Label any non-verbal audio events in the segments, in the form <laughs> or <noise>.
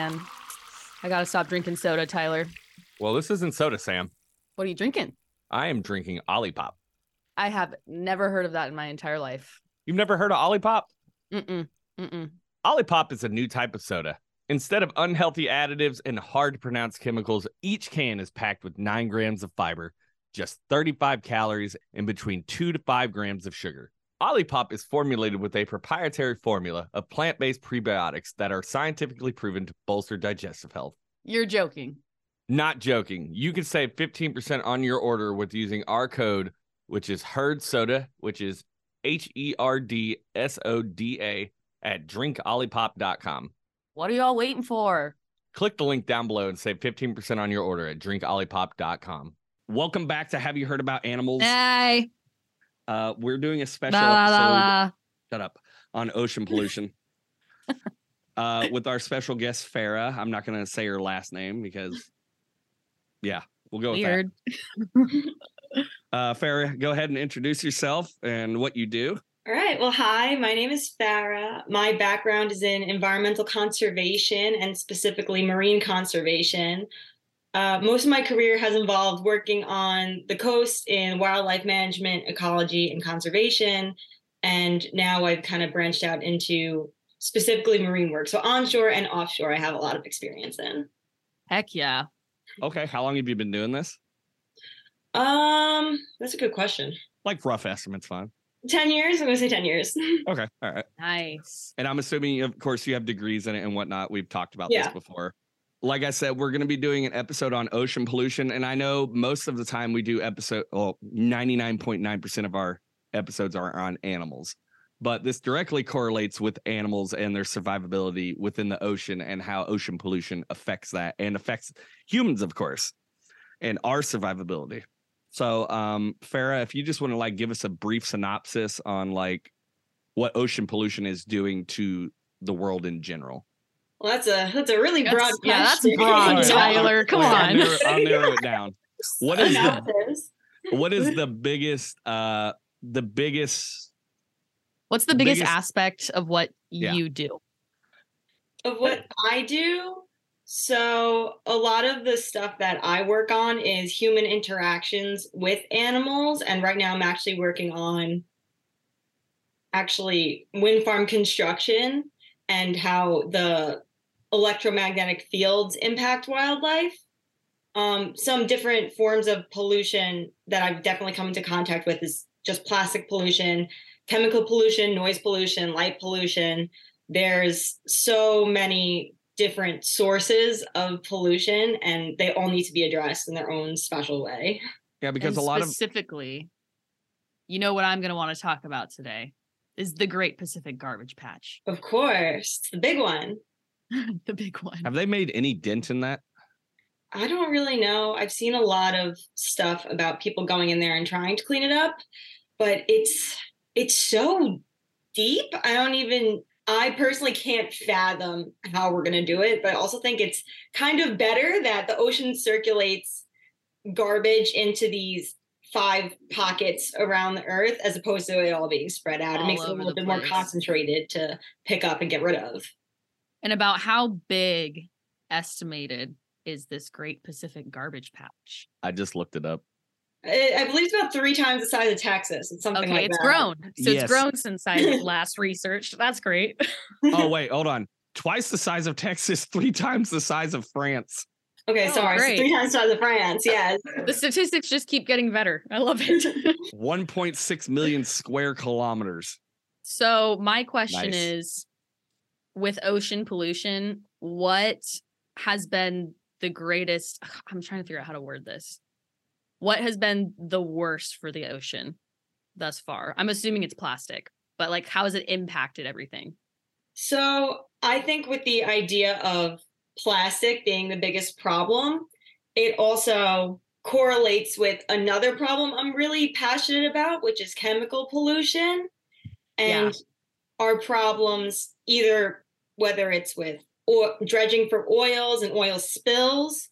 man. I gotta stop drinking soda, Tyler. Well, this isn't soda, Sam. What are you drinking? I am drinking Olipop. I have never heard of that in my entire life. You've never heard of Olipop? Mm-mm. Mm-mm. Olipop is a new type of soda. Instead of unhealthy additives and hard to pronounce chemicals, each can is packed with nine grams of fiber, just 35 calories, and between two to five grams of sugar. Olipop is formulated with a proprietary formula of plant based prebiotics that are scientifically proven to bolster digestive health. You're joking. Not joking. You can save 15% on your order with using our code, which is Herd Soda, which is H E R D S O D A at drinkolipop.com. What are y'all waiting for? Click the link down below and save 15% on your order at drinkolipop.com. Welcome back to Have You Herd About Animals? Hey. Uh, we're doing a special La, la, episode. la, la. Shut up. On ocean pollution. uh, with our special guest, Farrah. I'm not going to say her last name because, yeah, we'll go with Weird. that. <laughs> Uh, Farrah, go ahead and introduce yourself and what you do. All right. Well, hi, my name is Farrah. My background is in environmental conservation and specifically marine conservation. Uh, most of my career has involved working on the coast in wildlife management, ecology, and conservation. And now I've kind of branched out into specifically marine work. So onshore and offshore, I have a lot of experience in. Heck yeah. Okay. How long have you been doing this? Um, that's a good question. Like rough estimates, fine. 10 years? I'm going to say 10 years. <laughs> Okay. All right. Nice. And I'm assuming, of course, you have degrees in it and whatnot. We've talked about Yeah. this before. Like I said, we're going to be doing an episode on ocean pollution. And I know most of the time we do episode, well, 99.9% of our episodes are on animals. But this directly correlates with animals and their survivability within the ocean and how ocean pollution affects that and affects humans, of course, and our survivability. So, um, Farrah, if you just want to like give us a brief synopsis on like what ocean pollution is doing to the world in general. Well, that's a that's a really broad That's- yeah, that's question. broad, <laughs> All Tyler. Come Wait, I'll on. narrow, I'll narrow it down. What is the what is the biggest uh the biggest What's the biggest, biggest- aspect of what Yeah. you do? of what I do. So a lot of the stuff that I work on is human interactions with animals, and right now I'm actually working on actually wind farm construction and how the electromagnetic fields impact wildlife. Um, some different forms of pollution that I've definitely come into contact with is just plastic pollution, chemical pollution, noise pollution, light pollution. There's so many different sources of pollution and they all need to be addressed in their own special way. Yeah because And a lot of specifically, you know what I'm going to want to talk about today is the Great Pacific Garbage Patch, of course the big one <laughs> the big one. have they made any dent in that? i don't really know i've seen a lot of stuff about people going in there and trying to clean it up but it's it's so deep i don't even i personally can't fathom how we're going to do it but i also think it's kind of better that the ocean circulates garbage into these five pockets around the earth as opposed to it all being spread out. All it makes it a little the bit more concentrated to pick up and get rid of. And about how big estimated is this Great Pacific Garbage Patch? I just looked it up. I, I believe it's about three times the size of Texas. It's something Okay, like it's that. grown. So Yes. it's grown since I <laughs> last researched. That's great. Oh <laughs> wait, hold on. Twice the size of Texas, <laughs> three times the size of France. Okay, Oh, sorry. So three times the size of France. Yes. The statistics just keep getting better. I love it. 1.6 million square kilometers. So my question Nice. is with ocean pollution, what has been the greatest I'm trying to figure out how to word this. What has been the worst for the ocean thus far? I'm assuming it's plastic, but like how has it impacted everything? So I think with the idea of plastic being the biggest problem, it also correlates with another problem I'm really passionate about, which is chemical pollution. And our problems, either whether it's with or dredging for oils and oil spills,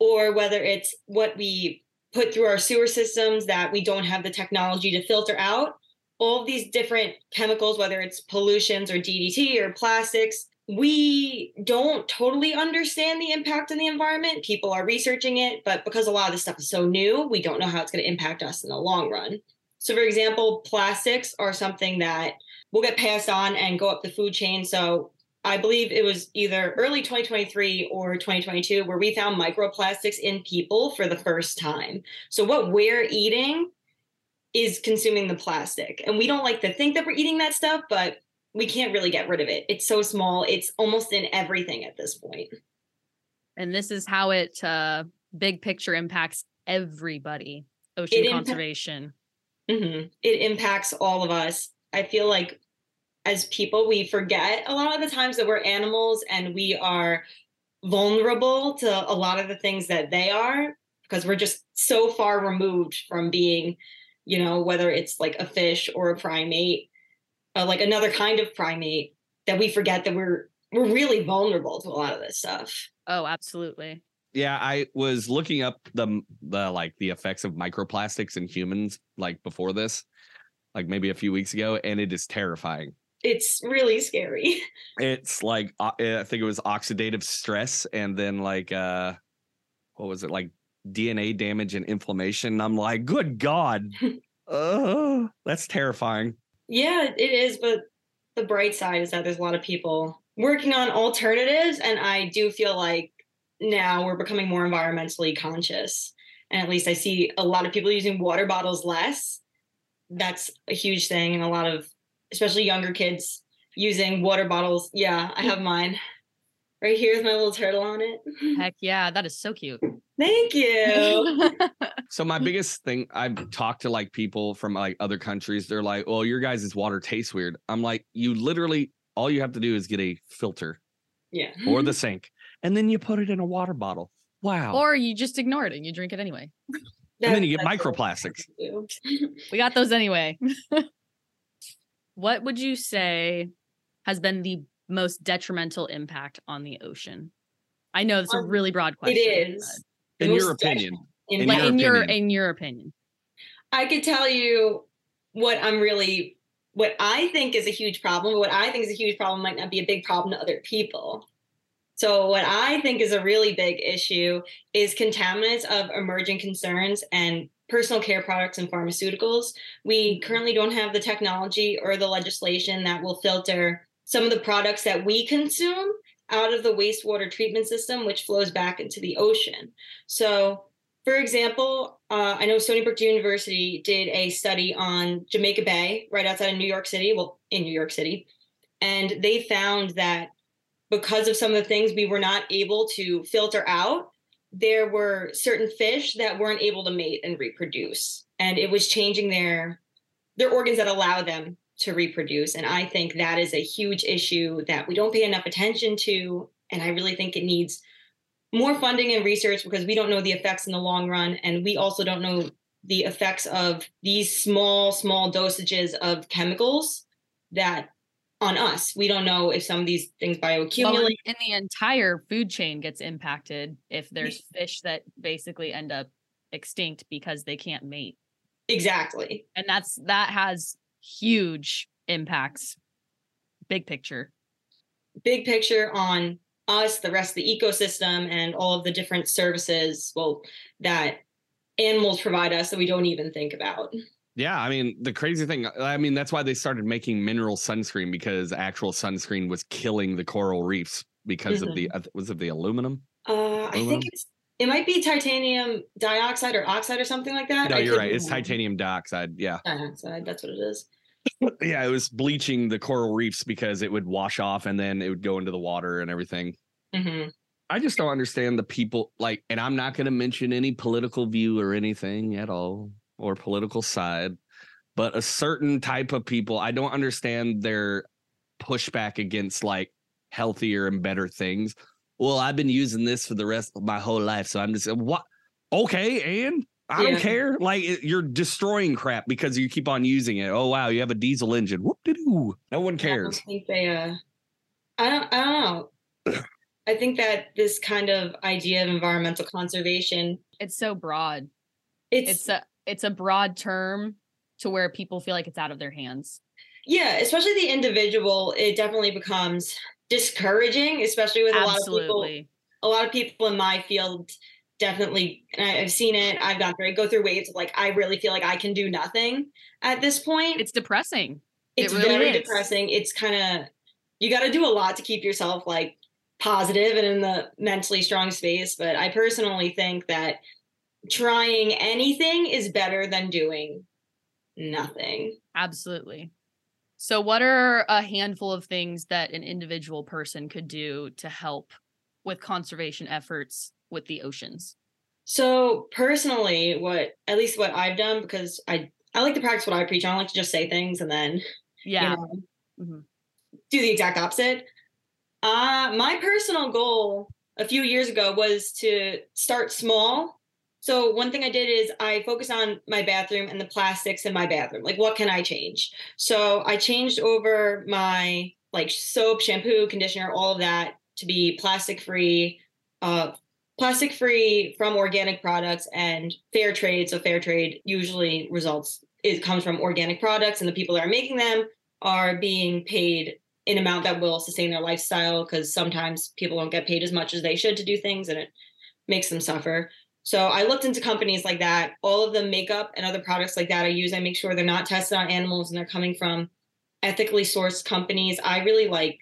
or whether it's what we put through our sewer systems that we don't have the technology to filter out all of these different chemicals, whether it's pollutions or DDT or plastics, we don't totally understand the impact on the environment. People are researching it, but because a lot of this stuff is so new, we don't know how it's going to impact us in the long run. So, for example, plastics are something that will get passed on and go up the food chain. So, I believe it was either early 2023 or 2022 where we found microplastics in people for the first time. So, what we're eating is consuming the plastic. And we don't like to think that we're eating that stuff, but we can't really get rid of it. It's so small, it's almost in everything at this point. And this is how it uh big picture impacts everybody. Ocean It impa- conservation. hmm It impacts all of us. I feel like as people, we forget a lot of the times that we're animals and we are vulnerable to a lot of the things that they are because we're just so far removed from being, you know, whether it's like a fish or a primate, uh, like another kind of primate, that we forget that we're we're really vulnerable to a lot of this stuff. Oh, absolutely. Yeah, I was looking up the the like the effects of microplastics in humans like before this, like maybe a few weeks ago, and it is terrifying. It's really scary. <laughs> It's like I think it was oxidative stress, and then like uh, what was it like DNA damage and inflammation? I'm like, good God, <laughs> uh, that's terrifying. Yeah, it is, but the bright side is that there's a lot of people working on alternatives and I do feel like now we're becoming more environmentally conscious. And at least I see a lot of people using water bottles less. That's a huge thing and a lot of especially younger kids using water bottles. Yeah, I have mine. Right here with my little turtle on it. <laughs> Heck yeah, that is so cute. Thank you. <laughs> So my biggest thing, I've talked to like people from like other countries. They're like, "Well, your guys' water tastes weird." I'm like, "You literally all you have to do is get a filter Yeah. or the <laughs> sink, and then you put it in a water bottle. Wow. or you just ignore it and you drink it anyway. And then you get microplastics. <laughs> We got those anyway. <laughs> what would you say has been the most detrimental impact on the ocean? I know it's a Um, really broad question. is. In The your opinion, In In But your in your opinion. in your opinion. I could tell you what I'm really what I think is a huge problem. But what I think is a huge problem might not be a big problem to other people. So what I think is a really big issue is contaminants of emerging concerns and personal care products and pharmaceuticals. We currently don't have the technology or the legislation that will filter some of the products that we consume out of the wastewater treatment system, which flows back into the ocean. So for example, uh, I know Stony Brook University did a study on Jamaica Bay, right outside of New York City, well, in New York City. And they found that because of some of the things we were not able to filter out, there were certain fish that weren't able to mate and reproduce. And it was changing their their organs that allow them to reproduce. And I think that is a huge issue that we don't pay enough attention to. And I really think it needs more funding and research because we don't know the effects in the long run and we also don't know the effects of these small small dosages of chemicals that on us we don't know if some of these things Well, bioaccumulate and the entire food chain gets impacted if there's fish that basically end up extinct because they can't mate. exactly And that's that has huge impacts. Big picture. big picture on us the rest of the ecosystem and all of the different services well that animals provide us that we don't even think about Yeah, I mean the crazy thing. I mean that's why they started making mineral sunscreen because actual sunscreen was killing the coral reefs because of the uh, was it the aluminum? uh, i think it's it might be titanium dioxide or oxide or something like that No, I you're right. It's titanium dioxide. Yeah, dioxide that's what it is <laughs> yeah. It was bleaching the coral reefs because it would wash off and then it would go into the water and everything. hmm I just don't understand the people like, and I'm not going to mention any political view or anything at all or political side, but a certain type of people, I don't understand their pushback against like healthier and better things. Well, I've been using this for the rest of my whole life, so I'm just what? Okay, and I don't Yeah. care. Like it, you're destroying crap because you keep on using it. Oh wow, you have a diesel engine. Whoop de doo. No one I cares. don't think they. Uh, I don't. I don't know. <clears throat> I think that this kind of idea of environmental conservation, It's so broad. it's, It's a it's a broad term to where people feel like it's out of their hands. yeah, especially the individual. It definitely becomes discouraging, especially with a lot of people. A lot of people in my field definitely, and I- I've seen it. I've gone through it, go through waves of like, I really feel like I can do nothing at this point. It's depressing. it it's really very is. depressing. It's kind of you got to do a lot to keep yourself like positive and in the mentally strong space. But I personally think that trying anything is better than doing nothing. Absolutely. So, what are a handful of things that an individual person could do to help with conservation efforts with the oceans? So personally, what at least what I've done because I I like to practice what I preach. I don't like to just say things and then Yeah. you know, Mhm. do the exact opposite. Uh, my personal goal a few years ago was to start small. So one thing I did is I focused on my bathroom and the plastics in my bathroom. Like, what can I change? So I changed over my like soap, shampoo, conditioner, all of that to be plastic free, uh, plastic free from organic products and fair trade. So fair trade usually results it comes from organic products, and the people that are making them are being paid an amount that will sustain their lifestyle because sometimes people don't get paid as much as they should to do things and it makes them suffer. So I looked into companies like that. All of the makeup and other products like that I use, I make sure they're not tested on animals and they're coming from ethically sourced companies. I really like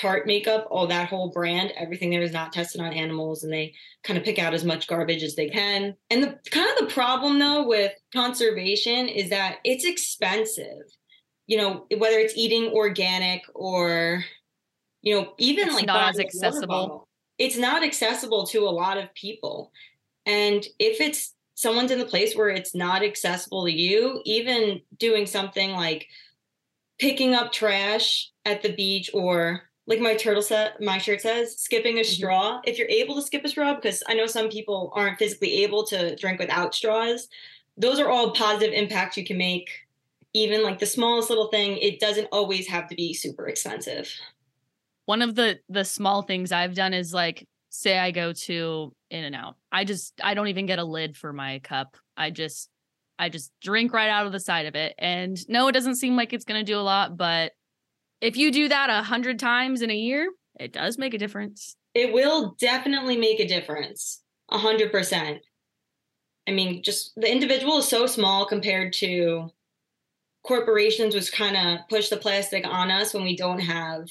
Tarte makeup, all that whole brand, everything there is not tested on animals and they kind of pick out as much garbage as they can. And the kind of the problem though with conservation is that it's expensive you know whether it's eating organic or you know even It's like not as accessible. it's not accessible to a lot of people and if it's someone's in the place where it's not accessible to you even doing something like picking up trash at the beach or like my turtle set my shirt says skipping a Mhm. straw if you're able to skip a straw because i know some people aren't physically able to drink without straws those are all positive impacts you can make even like the smallest little thing it doesn't always have to be super expensive One of the the small things I've done is like say I go to In and Out. I just I don't even get a lid for my cup. I just I just drink right out of the side of it. And no, it doesn't seem like it's gonna do a lot, but if you do that a hundred times in a year, it does make a difference. it will definitely make a difference a hundred percent i mean just the individual is so small compared to corporations which kind of push the plastic on us when we don't have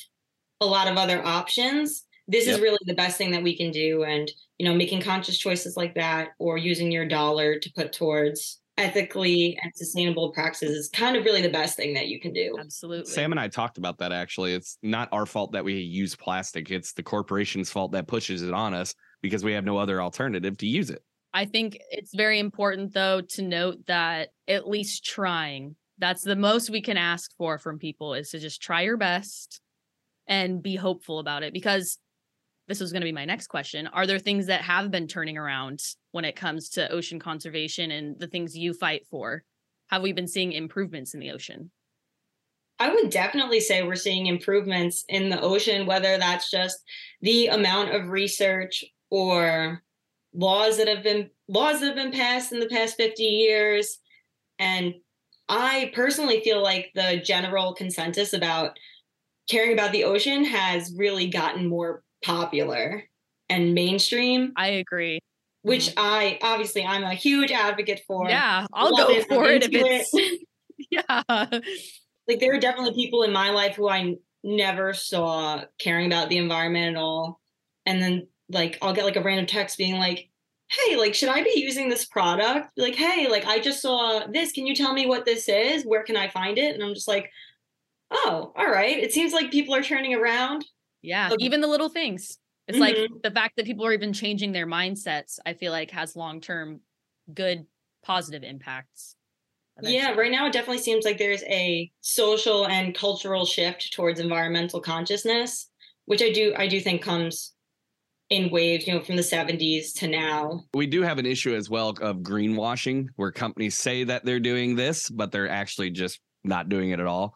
a lot of other options this is really the best thing that we can do and you know making conscious choices like that or using your dollar to put towards ethically and sustainable practices is kind of really the best thing that you can do Absolutely. Sam and I talked about that actually. It's not our fault that we use plastic. It's the corporation's fault that pushes it on us because we have no other alternative to use it. I think it's very important though to note that at least trying. That's the most we can ask for from people is to just try your best and be hopeful about it because this was going to be my next question. Are there things that have been turning around when it comes to ocean conservation and the things you fight for? Have we been seeing improvements in the ocean? I would definitely say we're seeing improvements in the ocean, whether that's just the amount of research or laws that have been laws that have been passed in the past 50 years. And I personally feel like the general consensus about caring about the ocean has really gotten more popular and mainstream, I agree. which mm-hmm. I obviously I'm a huge advocate for. Yeah, I'll Love go it. For it if it's <laughs> yeah. like there are definitely people in my life who I never saw caring about the environment at all. And then like I'll get like a random text being like, "Hey, like should I be using this product?" Like, "Hey, like I just saw this. Can you tell me what this is? Where can I find it?" And I'm just like, "Oh, all right. It seems like people are turning around." Yeah, Okay. even the little things. It's like Mhm. the fact that people are even changing their mindsets, I feel like has long term good positive impacts. Yeah, right now it definitely seems like there's a social and cultural shift towards environmental consciousness, which I do I do think comes in waves, you know, from the 70s to now. We do have an issue as well of greenwashing where companies say that they're doing this, but they're actually just not doing it at all.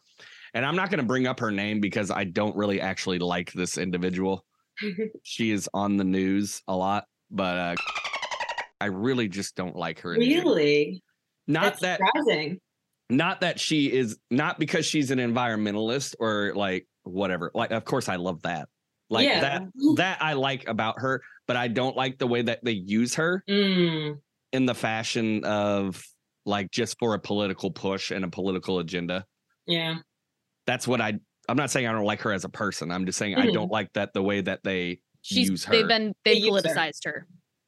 And I'm not going to bring up her name because I don't really actually like this individual. <laughs> She is on the news a lot, but uh, I really just don't like her. really? Not That's that surprising. not that she is not because she's an environmentalist or like whatever. Like of course I love that. Like Yeah. that that I like about her, but I don't like the way that they use her Mm, in the fashion of like just for a political push and a political agenda. yeah. That's what I I'm not saying I don't like her as a person. I'm just saying I Mhm. don't like that the way that they She's use her. they've been They they've use her. politicized her.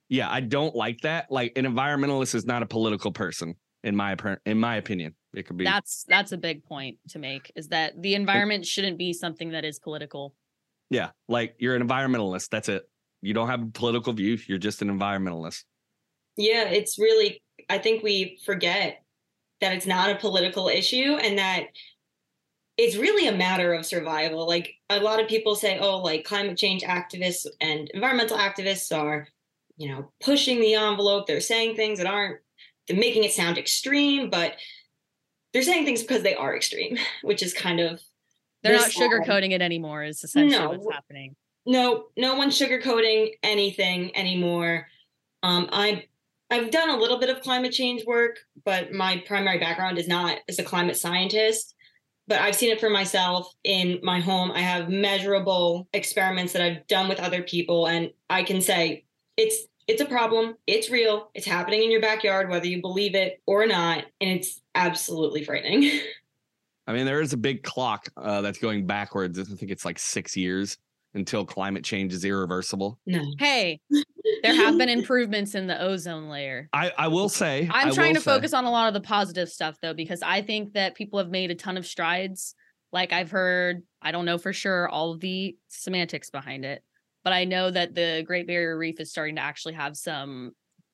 yeah, I don't like that. Like an environmentalist is not a political person in my appar- in my opinion. It could be That's that's a big point to make is that the environment shouldn't be something that is political. yeah, like you're an environmentalist. That's it. You don't have a political view. You're just an environmentalist. Yeah, it's really, I think we forget that it's not a political issue and that it's really a matter of survival. Like a lot of people say, oh, like climate change activists and environmental activists are, you know, pushing the envelope. They're saying things that aren't, they're making it sound extreme, but they're saying things because they are extreme, <laughs> which is kind of They're not sugarcoating it anymore. Is essentially No. what's happening. no no one's sugarcoating anything anymore um i i've done a little bit of climate change work but my primary background is not as a climate scientist but i've seen it for myself in my home. I have measurable experiments that i've done with other people and i can say it's it's a problem. It's real. It's happening in your backyard whether you believe it or not and it's absolutely frightening. <laughs> I mean, there is a big clock uh, that's going backwards. I think it's like six years until climate change is irreversible. no Hey, there have been improvements in the ozone layer. I, I will say I'm I trying to say- focus on a lot of the positive stuff though, because I think that people have made a ton of strides. Like I've heard, I don't know for sure all of the semantics behind it, but I know that the Great Barrier Reef is starting to actually have some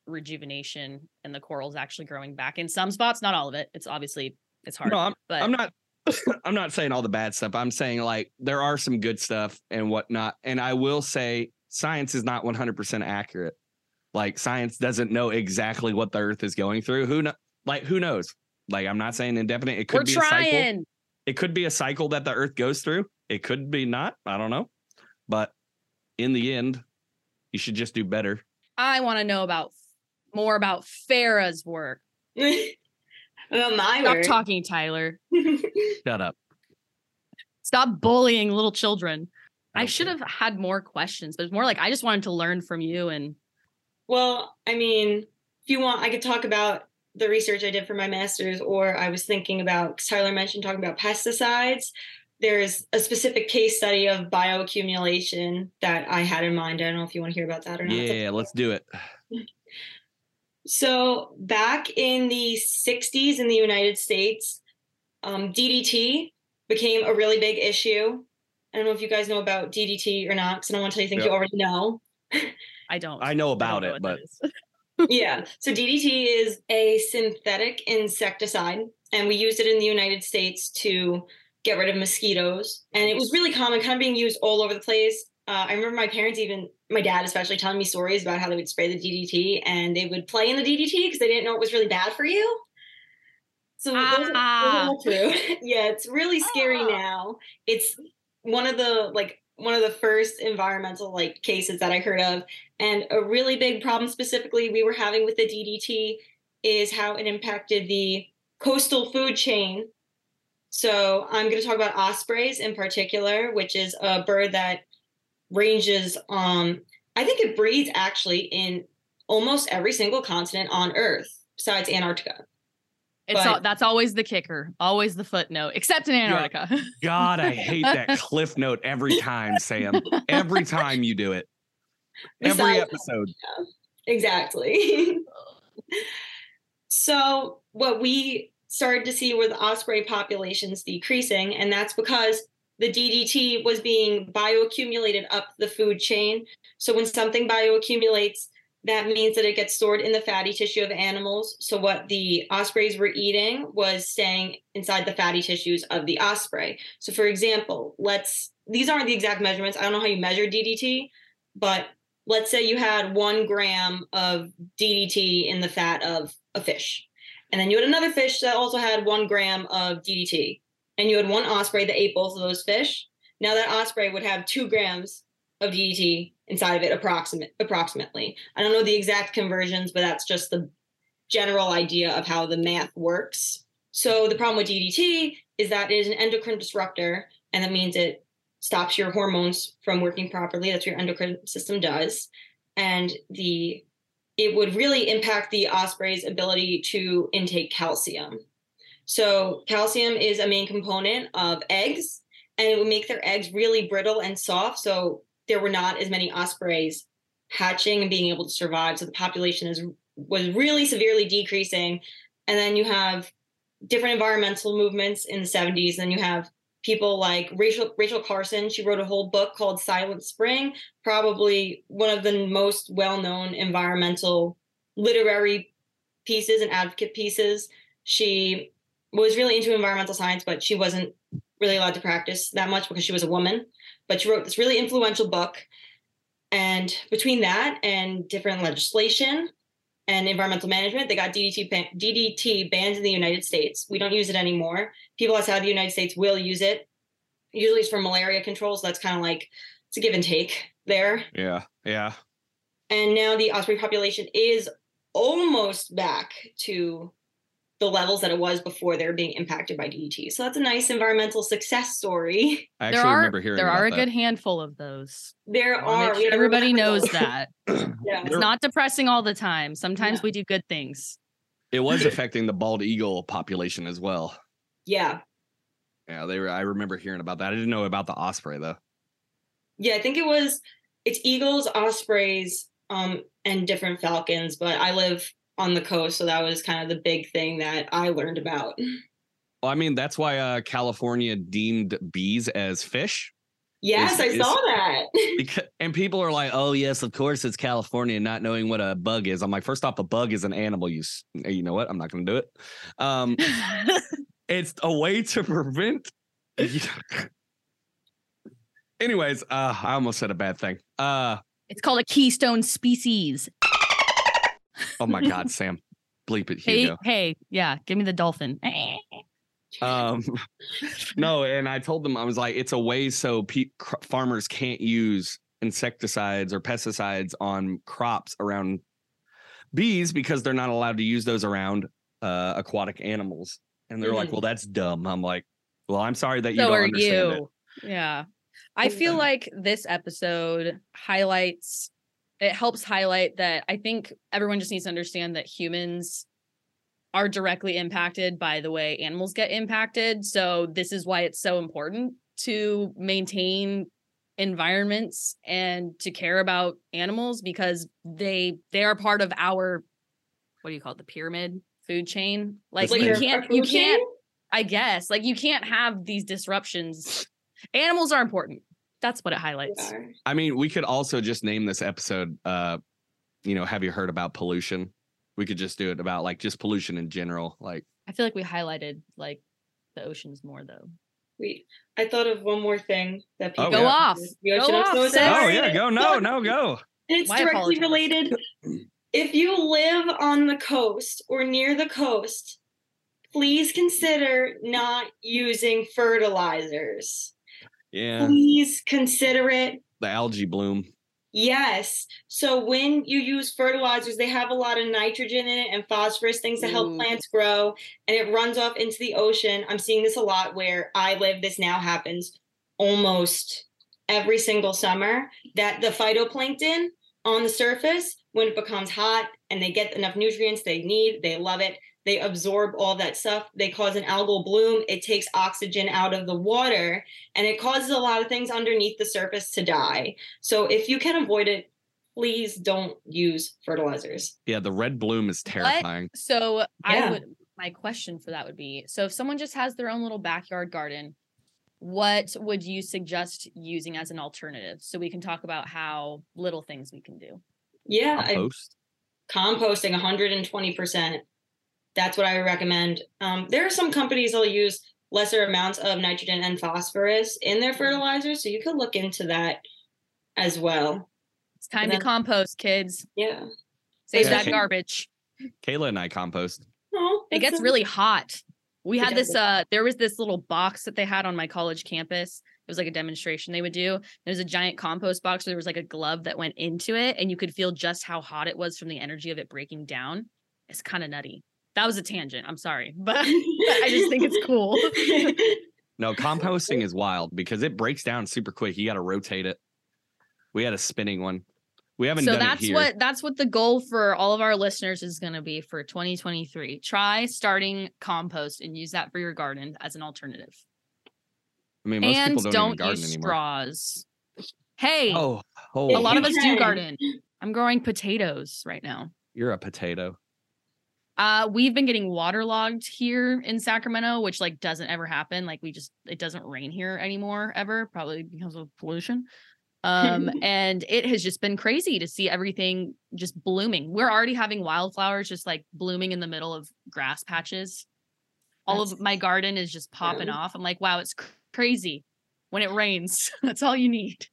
rejuvenation and the corals actually growing back in some spots, not all of it. It's obviously it's hard. No, I'm, but I'm not. <laughs> I'm not saying all the bad stuff. I'm saying like there are some good stuff and whatnot. And I will say science is not 100% accurate. Like science doesn't know exactly what the Earth is going through. Who know? Like who knows? Like I'm not saying indefinite. It could we're be a cycle. trying. It could be a cycle that the Earth goes through. It could be not. I don't know. But in the end, you should just do better. I want to know about more about Farrah's work. <laughs> well, my Stop word. <laughs> talking, Tyler. Shut up. Stop bullying little children. I should have had more questions, but it's more like I just wanted to learn from you and Well, I mean, if you want, I could talk about the research I did for my master's, or I was thinking about, 'cause Tyler mentioned talking about pesticides. There's a specific case study of bioaccumulation that I had in mind. I don't know if you want to hear about that or not. Yeah, let's do it. <laughs> So, back in the 60s in the United States, um, DDT became a really big issue. I don't know if you guys know about DDT or not, because I don't want to tell you think you already know. <laughs> I don't. I know I about know it, but <laughs> <laughs> yeah. So DDT is a synthetic insecticide, and we used it in the United States to get rid of mosquitoes. And it was really common, kind of being used all over the place. Uh, I remember my parents, even my dad especially, telling me stories about how they would spray the DDT and they would play in the DDT because they didn't know it was really bad for you. So those are- those are Ah. true. <laughs> yeah, it's really scary Ah. now. It's one of the like one of the first environmental like cases that I heard of and a really big problem specifically we were having with the DDT is how it impacted the coastal food chain. So I'm going to talk about ospreys in particular, which is a bird that ranges um I think it breeds actually in almost every single continent on earth besides Antarctica. It's But- all, that's always the kicker, always the footnote, except in Antarctica. <laughs> God, I hate that cliff note every time, Sam. Every time you do it. Every Besides- episode. Exactly. <laughs> so, what we started to see were the osprey populations decreasing, and that's because the DDT was being bioaccumulated up the food chain. So, when something bioaccumulates, that means that it gets stored in the fatty tissue of animals. So, what the ospreys were eating was staying inside the fatty tissues of the osprey. So, for example, let's these aren't the exact measurements. I don't know how you measure DDT, but let's say you had one gram of DDT in the fat of a fish, and then you had another fish that also had one gram of DDT, and you had one osprey that ate both of those fish. Now that osprey would have two grams of DDT inside of it, approximate approximately. I don't know the exact conversions, but that's just the general idea of how the math works. So the problem with DDT is that it is an endocrine disruptor, and that means it stops your hormones from working properly. That's what your endocrine system does. And the it would really impact the osprey's ability to intake calcium. So calcium is a main component of eggs, and it would make their eggs really brittle and soft. So there were not as many ospreys hatching and being able to survive. So the population is was really severely decreasing. And then you have different environmental movements in the 70s. Then you have people like Rachel Rachel Carson. She wrote a whole book called Silent Spring, probably one of the most well-known environmental literary pieces and advocate pieces. She was really into environmental science, but she wasn't really allowed to practice that much because she was a woman. But she wrote this really influential book. And between that and different legislation and environmental management, they got DDT DDT banned in the United States. We don't use it anymore. People outside the United States will use it. Usually it's for malaria control, so that's kind of like it's a give and take there. Yeah, yeah. And now the osprey population is almost back to the levels that it was before they're being impacted by DDT. So that's a nice environmental success story. <laughs> I actually there are remember hearing there about are a that. good handful of those. There I wanna are sure everybody knows <clears throat> that. yeah. It's not depressing all the time. Sometimes Yeah. we do good things. It was affecting the bald eagle population as well. yeah. Yeah, they were. I remember hearing about that. I didn't know about the osprey though. Yeah, I think it was it's eagles, ospreys, um, and different falcons, but I live on the coast, so that was kind of the big thing that I learned about. Well, I mean, that's why uh, California deemed bees as fish. Yes, Is- I is- saw that. <laughs> Because, and people are like, "Oh yes, of course it's California," not knowing what a bug is. I'm like, first off, a bug is an animal. You, you know what? I'm not going to do it. Um, <laughs> it's a way to prevent. <laughs> Anyways, uh, I almost said a bad thing. Uh, it's called a keystone species. Oh my God, Sam, bleep it, Hey, Hugo. hey, yeah, give me the dolphin. Um, no, and I told them I was like, it's a way so pe- cr- farmers can't use insecticides or pesticides on crops around bees because they're not allowed to use those around uh, aquatic animals. And they're like, Mhm. well, that's dumb. I'm like, well, I'm sorry that you so don't are understand it. Yeah. I feel like this episode highlights it helps highlight that I think everyone just needs to understand that humans are directly impacted by the way animals get impacted. So this is why it's so important to maintain environments and to care about animals because they they are part of our what do you call it the pyramid food chain like Like you can't you can't? I guess. Like you can't have these disruptions. Animals are important. That's what it highlights. I mean, we could also just name this episode, uh, you know, have you heard about pollution? We could just do it about like just pollution in general. Like, I feel like we highlighted like the oceans more though. Wait, I thought of one more thing that Oh, people Go yeah. off. The Go I'm off, so oh yeah, go no, no, go. And it's Why directly apologize? related. If you live on the coast or near the coast, please consider not using fertilizers. Yeah, Please consider it. the algae bloom. Yes. So when you use fertilizers, they have a lot of nitrogen in it and phosphorus, things to help Ooh. plants grow, and it runs off into the ocean. I'm seeing this a lot where I live. This now happens almost every single summer that the phytoplankton on the surface, when it becomes hot and they get enough nutrients they need, they love it. They absorb all that stuff. They cause an algal bloom. It takes oxygen out of the water and it causes a lot of things underneath the surface to die. So if you can avoid it, please don't use fertilizers. Yeah, the red bloom is terrifying. So I would my question for that would be so if someone just has their own little backyard garden, what would you suggest using as an alternative? So we can talk about how little things we can do. Yeah, I- Compost. composting 120%. That's what I would recommend. Um, there are some companies that'll use lesser amounts of nitrogen and phosphorus in their fertilizers, so you could look into that as well. It's time And to compost, kids. Yeah. Save Yeah. that garbage. Kayla and I compost. Oh, It gets a- really hot. We had this uh there was this little box that they had on my college campus. It was like a demonstration they would do. There's a giant compost box where there was like a glove that went into it and you could feel just how hot it was from the energy of it breaking down. It's kind of nutty. That was a tangent. I'm sorry. <laughs> But <laughs> I just think it's cool. <laughs> No, composting is wild because it breaks down super quick. You got to rotate it. We had a spinning one. We haven't so done that's it here. what that's what the goal for all of our listeners is going to be for 2023 try starting compost and use that for your garden as an alternative I mean, most and people don't, don't, garden use anymore. straws hey Oh, a oh, lot of us do garden i'm growing potatoes right now you're a potato. Uh we've been getting waterlogged here in sacramento which like doesn't ever happen like we just it doesn't rain here anymore ever probably because of pollution um <laughs> and it has just been crazy to see everything just blooming we're already having wildflowers just like blooming in the middle of grass patches all That's of my garden is just popping fun. off i'm like wow it's cr- crazy when it rains <laughs> that's all you need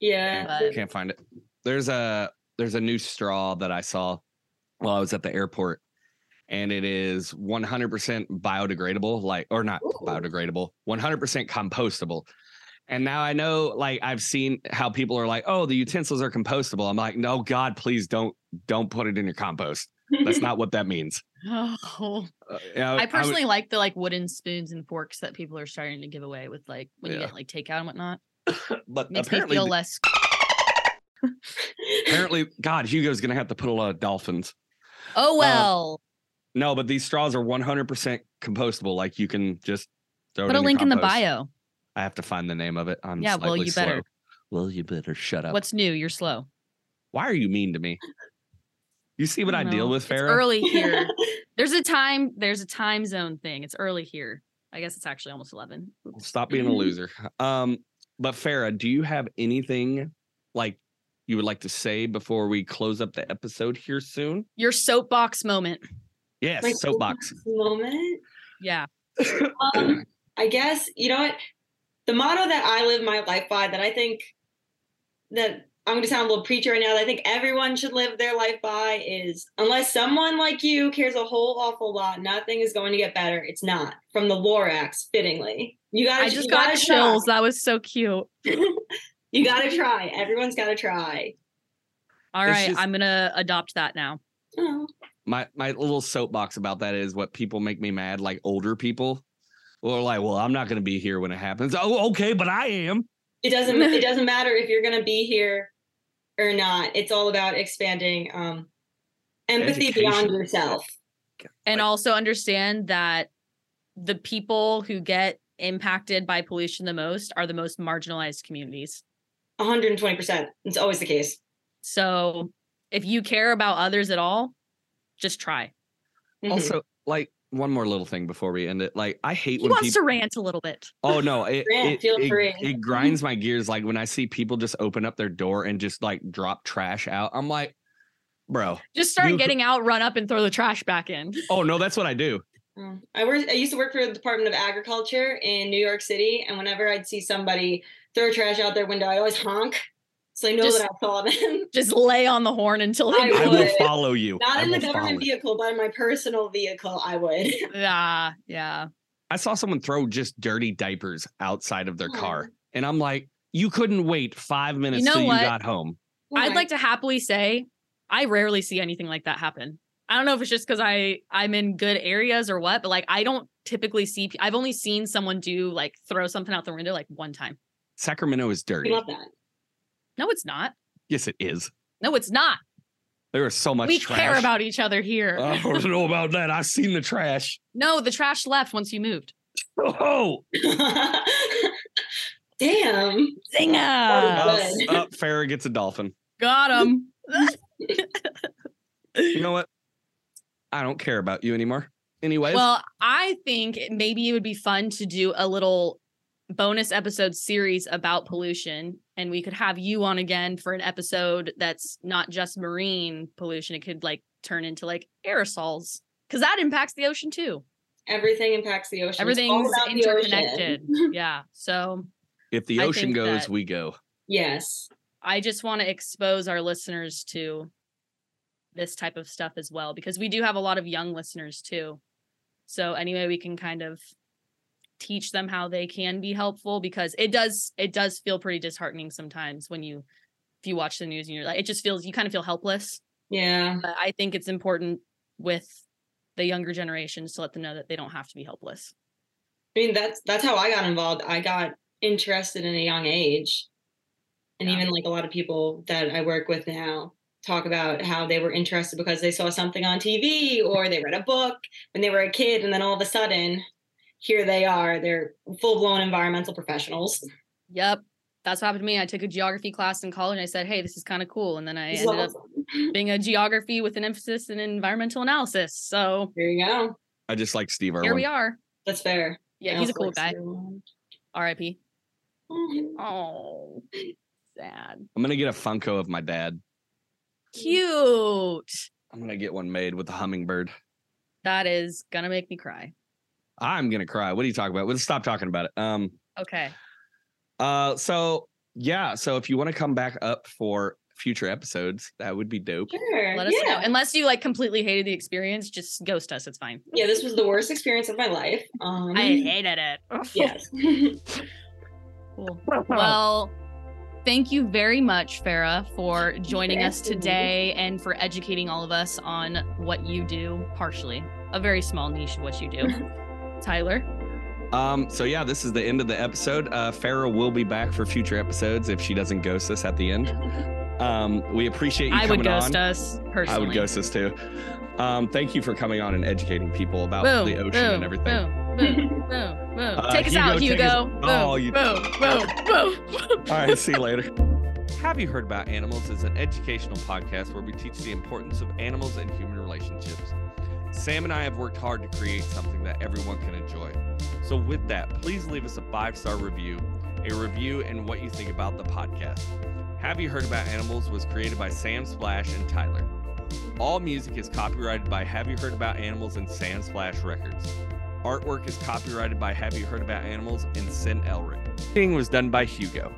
Yeah. But- Can't find it. There's a there's a new straw that I saw while I was at the airport, and it is 100% biodegradable, like or not Ooh. biodegradable, 100% compostable. And now I know, like I've seen how people are like, "Oh, the utensils are compostable." I'm like, "No, God, please don't don't put it in your compost. That's not what that means." <laughs> oh Uh, you know, i would- personally like the like wooden spoons and forks that people are starting to give away with like when you get like takeout and whatnot <coughs> but makes me apparently, feel less apparently, <laughs> God, Hugo's gonna have to put a lot of dolphins. Oh well No, but these straws are 100% compostable. Like you can just throw it put a in link in the bio I have to find the name of it. I'm Yeah, well, you better. Well, you better shut up. what's new you're slow Why are you mean to me? You see what I, don't deal with, It's Farrah? early here <laughs> there's a time there's a time zone thing it's early here i guess it's actually almost 11 Oops. Stop being a <clears throat> loser. Um, but Farrah, do you have anything like you would like to say before we close up the episode here soon? your soapbox moment Yes, My soapbox. moment. yeah Um, I guess you know what the motto that I live my life by that I think that I'm going to sound a little preacher right now. That I think everyone should live their life by is unless someone like you cares a whole awful lot, nothing is going to get better. It's not from the Lorax, fittingly. You got. i just got chills that was so cute <laughs> you got to try. Everyone's got to try. all It's right just- i'm gonna adopt that now Oh. My my little soapbox about that is what people make me mad, like older people. Or like, well, I'm not gonna be here when it happens. Oh, okay, but I am. It doesn't. it <laughs> doesn't matter if you're going to be here or not. It's all about expanding um, empathy beyond yourself. and Like- also understand that the people who get impacted by pollution the most are the most marginalized communities 120%. It's always the case. so if you care about others at all just try Mhm. Also, like one more little thing before we end it. Like, I hate he when wants people. to rant a little bit Oh no, it, <laughs> Grant, it, feel it- free. it grinds my gears. Like when I see people just open up their door and just like drop trash out. I'm like, bro. just start You- getting out run up and throw the trash back in <laughs> Oh no, that's what I do. Um, I worked. I used to work for the Department of Agriculture in New York City, and whenever I'd see somebody throw trash out their window, I always honk, so I know Just- that I saw them. <laughs> just lay on the horn until I they I will follow you. Not I in the government vehicle, but in my personal vehicle, I would. <laughs> yeah yeah I saw someone throw just dirty diapers outside of their car, and I'm like, you couldn't wait five minutes you know till what? you got home. i'd like to happily say i rarely see anything like that happen i don't know if it's just because i i'm in good areas or what but like i don't typically see i've only seen someone do like throw something out the window like one time Sacramento is We dirty. love that. no it's not Yes, it is. no it's not There is so much we trash. care about each other here I don't <laughs> know about that. I've seen the trash. no the trash left once you moved Oh, <laughs> Damn. Zinga! up, oh, up Farrah gets a dolphin. got him You know what? I don't care about you anymore. Anyways, Well, I think maybe it would be fun to do a little bonus episode series about pollution and we could have you on again for an episode that's not just marine pollution it could like turn into like aerosols cuz that impacts the ocean too Everything impacts the ocean. Everything's about the ocean. interconnected <laughs> yeah so if the ocean goes, we go. yes. i just want to expose our listeners to this type of stuff as well because we do have a lot of young listeners too so anyway we can kind of teach them how they can be helpful because it does it does feel pretty disheartening sometimes when you if you watch the news and you're like it just feels you kind of feel helpless Yeah. but i think it's important with the younger generations to let them know that they don't have to be helpless I mean, that's that's how I got involved. I got interested in a young age. And Yeah. even like a lot of people that I work with now talk about how they were interested because they saw something on TV or they read a book when they were a kid and then all of a sudden here they are, they're full-blown environmental professionals. Yep. That's what happened to me. I took a geography class in college and I said, hey, this is kind of cool. And then I ended up <laughs> being a geography with an emphasis in environmental analysis. So There you go. I just like Steve Irwin. here we are. That's fair. Yeah, I he's a cool like guy. R.I.P. <laughs> Oh, sad. I'm gonna get a Funko of my dad. Cute. I'm gonna get one made with a hummingbird. That is gonna make me cry. I'm gonna cry. What are you talking about? Let's stop talking about it. Um. Okay. Uh. So yeah. So if you want to come back up for future episodes, that would be dope. Sure. Let us yeah. know. Unless you like completely hated the experience, just ghost us. It's fine. yeah, this was the worst experience of my life. Um, I hated it. <laughs> yes. Cool. Well, thank you very much, Farrah, for joining us asking me. today and for educating all of us on what you do, partially. A very small niche of what you do. <laughs> Tyler. Um. So yeah, this is the end of the episode. Uh, Farrah will be back for future episodes if she doesn't ghost us at the end. Um. We appreciate you I coming would ghost on. us personally. I would ghost us too. Um. Thank you for coming on and educating people about Boom, the ocean boom, and everything. Boom, boom, boom, boom. <laughs> Uh, take us Hugo, out, Hugo. us- Boom, Oh, you- boom, boom, boom. <laughs> All right, see you later. <laughs> Have You Herd About Animals is an educational podcast where we teach the importance of animals and human relationships. Sam and I have worked hard to create something that everyone can enjoy. So, with that, please leave us a five star review, a review, and what you think about the podcast. Have You Herd About Animals was created by Sam Splash and Tyler. All music is copyrighted by Have You Herd About Animals and Sam Splash Records. Artwork is copyrighted by Have You Herd About Animals and Sin Elric. Editing was done by Hugo.